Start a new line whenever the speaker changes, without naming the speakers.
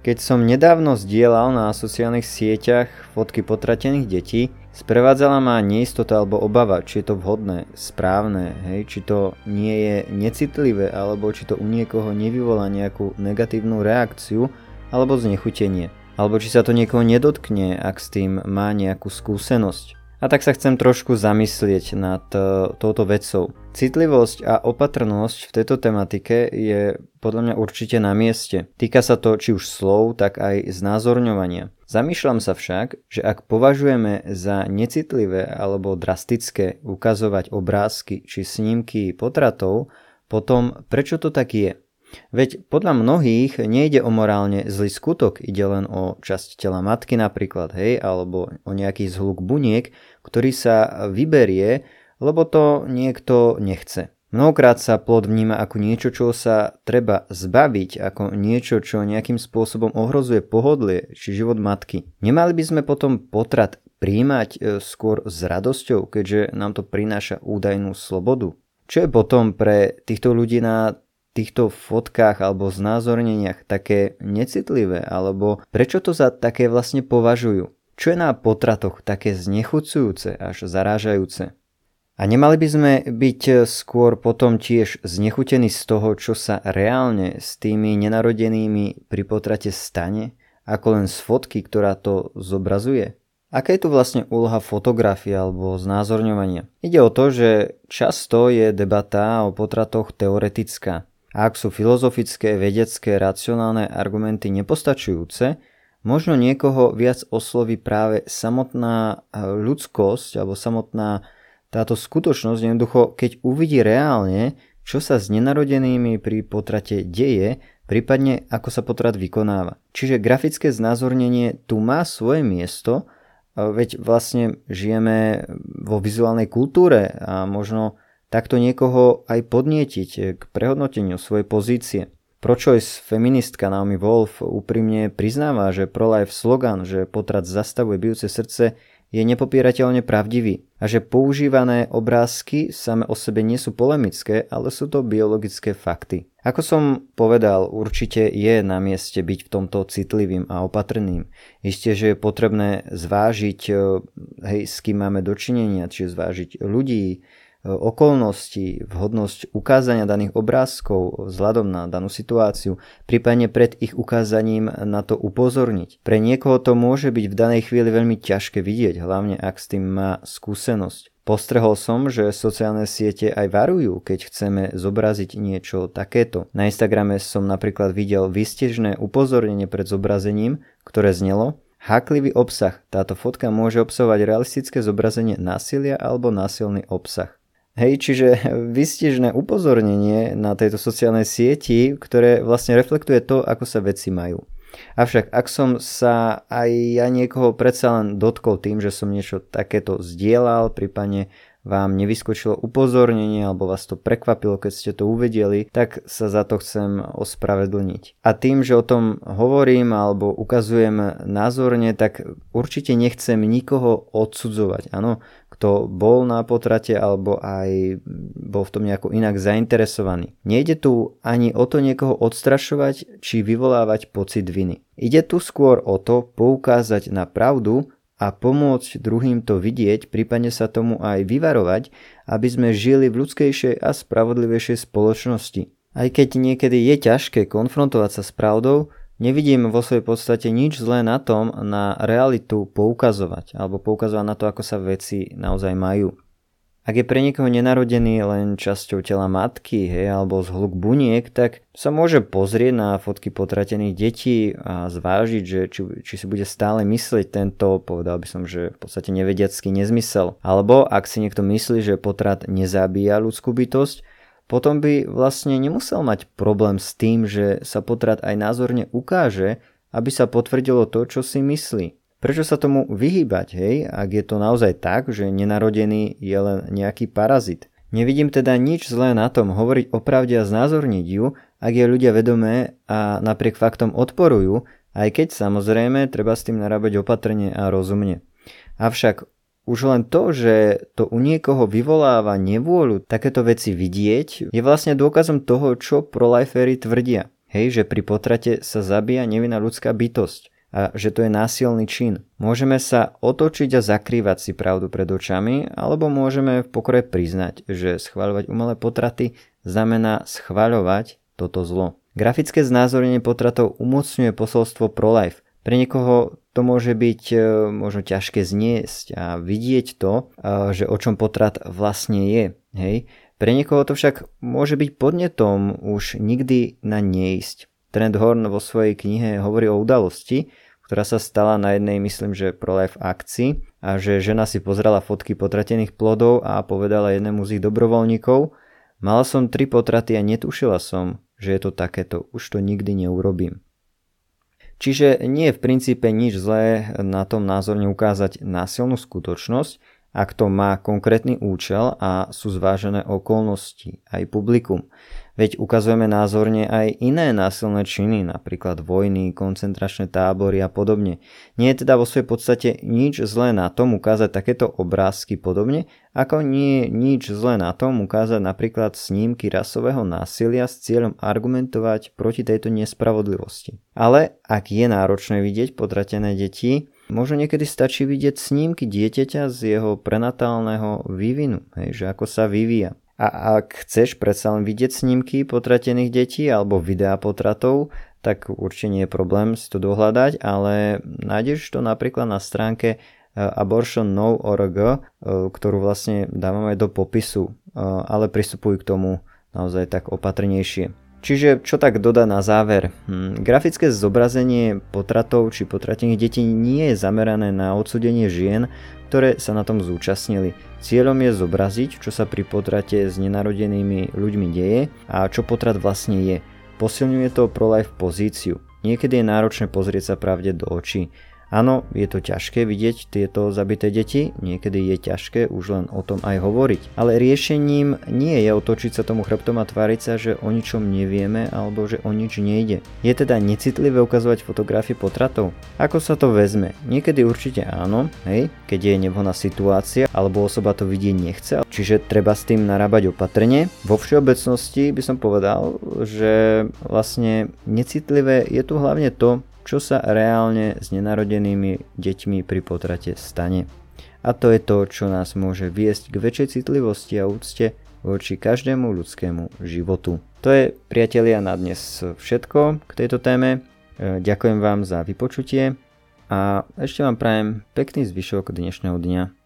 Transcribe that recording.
Keď som nedávno zdieľal na sociálnych sieťach fotky potratených detí, sprevádzala ma neistota alebo obava, či je to vhodné, správne, hej, či to nie je necitlivé, alebo či to u niekoho nevyvolá nejakú negatívnu reakciu alebo znechutenie, alebo či sa to niekoho nedotkne, ak s tým má nejakú skúsenosť. A tak sa chcem trošku zamyslieť nad uh, touto vecou. Citlivosť a opatrnosť v tejto tematike je podľa mňa určite na mieste. Týka sa to či už slov, tak aj znázorňovania. Zamýšľam sa však, že ak považujeme za necitlivé alebo drastické ukazovať obrázky či snímky potratov, potom prečo to tak je? Veď podľa mnohých nejde o morálne zlý skutok, ide len o časť tela matky napríklad, hej, alebo o nejaký zhluk buniek, ktorý sa vyberie, lebo to niekto nechce. Mnohokrát sa plod vníma ako niečo, čo sa treba zbaviť, ako niečo, čo nejakým spôsobom ohrozuje pohodlie či život matky. Nemali by sme potom potrat príjmať e, skôr s radosťou, keďže nám to prináša údajnú slobodu. Čo je potom pre týchto ľudí na týchto fotkách alebo znázorneniach také necitlivé, alebo prečo to za také vlastne považujú? Čo je na potratoch také znechucujúce až zarážajúce? A nemali by sme byť skôr potom tiež znechutení z toho, čo sa reálne s tými nenarodenými pri potrate stane, ako len z fotky, ktorá to zobrazuje? Aká je tu vlastne úloha fotografie alebo znázorňovania? Ide o to, že často je debata o potratoch teoretická. Ak sú filozofické, vedecké, racionálne argumenty nepostačujúce, možno niekoho viac osloví práve samotná eh, ľudskosť alebo samotná táto skutočnosť, jednoducho keď uvidí reálne, čo sa s nenarodenými pri potrate deje, prípadne ako sa potrat vykonáva. Čiže grafické znázornenie tu má svoje miesto, eh, veď vlastne žijeme vo vizuálnej kultúre a možno takto niekoho aj podnietiť k prehodnoteniu svojej pozície. Prochoice feministka Naomi Wolf úprimne priznáva, že pro-life slogan, že potrat zastavuje bijúce srdce, je nepopierateľne pravdivý a že používané obrázky same o sebe nie sú polemické, ale sú to biologické fakty. Ako som povedal, určite je na mieste byť v tomto citlivým a opatrným. Isté, že je potrebné zvážiť, hej, s kým máme dočinenia, čiže zvážiť ľudí, okolnosti, vhodnosť ukázania daných obrázkov vzhľadom na danú situáciu, prípadne pred ich ukázaním na to upozorniť. Pre niekoho to môže byť v danej chvíli veľmi ťažké vidieť, hlavne ak s tým má skúsenosť. Postrehol som, že sociálne siete aj varujú, keď chceme zobraziť niečo takéto. Na Instagrame som napríklad videl výstežné upozornenie pred zobrazením, ktoré znelo Háklivý obsah. Táto fotka môže obsahovať realistické zobrazenie násilia alebo násilný obsah. Hej, čiže vystižné upozornenie na tejto sociálnej sieti, ktoré vlastne reflektuje to, ako sa veci majú. Avšak ak som sa aj ja niekoho predsa len dotkol tým, že som niečo takéto zdieľal, prípadne vám nevyskočilo upozornenie alebo vás to prekvapilo, keď ste to uvedeli, tak sa za to chcem ospravedlniť. A tým, že o tom hovorím alebo ukazujem názorne, tak určite nechcem nikoho odsudzovať. Áno, kto bol na potrate alebo aj bol v tom nejako inak zainteresovaný. Nejde tu ani o to niekoho odstrašovať či vyvolávať pocit viny. Ide tu skôr o to poukázať na pravdu a pomôcť druhým to vidieť, prípadne sa tomu aj vyvarovať, aby sme žili v ľudskejšej a spravodlivejšej spoločnosti. Aj keď niekedy je ťažké konfrontovať sa s pravdou, Nevidím vo svojej podstate nič zlé na tom na realitu poukazovať alebo poukazovať na to, ako sa veci naozaj majú. Ak je pre niekoho nenarodený len časťou tela matky hej, alebo zhluk buniek, tak sa môže pozrieť na fotky potratených detí a zvážiť, že či, či si bude stále myslieť tento, povedal by som, že v podstate nevediacký nezmysel. Alebo ak si niekto myslí, že potrat nezabíja ľudskú bytosť, potom by vlastne nemusel mať problém s tým, že sa potrat aj názorne ukáže, aby sa potvrdilo to, čo si myslí. Prečo sa tomu vyhýbať, hej, ak je to naozaj tak, že nenarodený je len nejaký parazit? Nevidím teda nič zlé na tom hovoriť o pravde a znázorniť ju, ak je ľudia vedomé a napriek faktom odporujú, aj keď samozrejme treba s tým narábať opatrne a rozumne. Avšak už len to, že to u niekoho vyvoláva nevôľu takéto veci vidieť, je vlastne dôkazom toho, čo prolifery tvrdia. Hej, že pri potrate sa zabíja nevinná ľudská bytosť a že to je násilný čin. Môžeme sa otočiť a zakrývať si pravdu pred očami, alebo môžeme v pokore priznať, že schváľovať umelé potraty znamená schváľovať toto zlo. Grafické znázornenie potratov umocňuje posolstvo pro-life. Pre niekoho to môže byť e, možno ťažké zniesť a vidieť to, e, že o čom potrat vlastne je. Hej? Pre niekoho to však môže byť podnetom už nikdy na neísť. Trent Horn vo svojej knihe hovorí o udalosti, ktorá sa stala na jednej, myslím, že pro-life akcii a že žena si pozrela fotky potratených plodov a povedala jednému z ich dobrovoľníkov Mala som tri potraty a netušila som, že je to takéto, už to nikdy neurobím. Čiže nie je v princípe nič zlé na tom názorne ukázať násilnú skutočnosť, ak to má konkrétny účel a sú zvážené okolnosti, aj publikum. Veď ukazujeme názorne aj iné násilné činy, napríklad vojny, koncentračné tábory a podobne. Nie je teda vo svojej podstate nič zlé na tom ukázať takéto obrázky podobne, ako nie je nič zlé na tom ukázať napríklad snímky rasového násilia s cieľom argumentovať proti tejto nespravodlivosti. Ale ak je náročné vidieť potratené deti, Možno niekedy stačí vidieť snímky dieťaťa z jeho prenatálneho vývinu, hej, že ako sa vyvíja. A ak chceš predsa len vidieť snímky potratených detí alebo videá potratov, tak určite nie je problém si to dohľadať, ale nájdeš to napríklad na stránke eh, abortion.no.org, eh, ktorú vlastne dávam aj do popisu, eh, ale pristupuj k tomu naozaj tak opatrnejšie. Čiže čo tak doda na záver? Hm, grafické zobrazenie potratov či potratených detí nie je zamerané na odsudenie žien, ktoré sa na tom zúčastnili. Cieľom je zobraziť, čo sa pri potrate s nenarodenými ľuďmi deje a čo potrat vlastne je. Posilňuje to pro-life pozíciu. Niekedy je náročné pozrieť sa pravde do očí. Áno, je to ťažké vidieť tieto zabité deti, niekedy je ťažké už len o tom aj hovoriť. Ale riešením nie je otočiť sa tomu chrbtom a tváriť sa, že o ničom nevieme alebo že o nič nejde. Je teda necitlivé ukazovať fotografie potratov? Ako sa to vezme? Niekedy určite áno, hej, keď je nevhodná situácia alebo osoba to vidieť nechce, čiže treba s tým narábať opatrne. Vo všeobecnosti by som povedal, že vlastne necitlivé je tu hlavne to, čo sa reálne s nenarodenými deťmi pri potrate stane. A to je to, čo nás môže viesť k väčšej citlivosti a úcte voči každému ľudskému životu. To je, priatelia, na dnes všetko k tejto téme. E, ďakujem vám za vypočutie a ešte vám prajem pekný zvyšok dnešného dňa.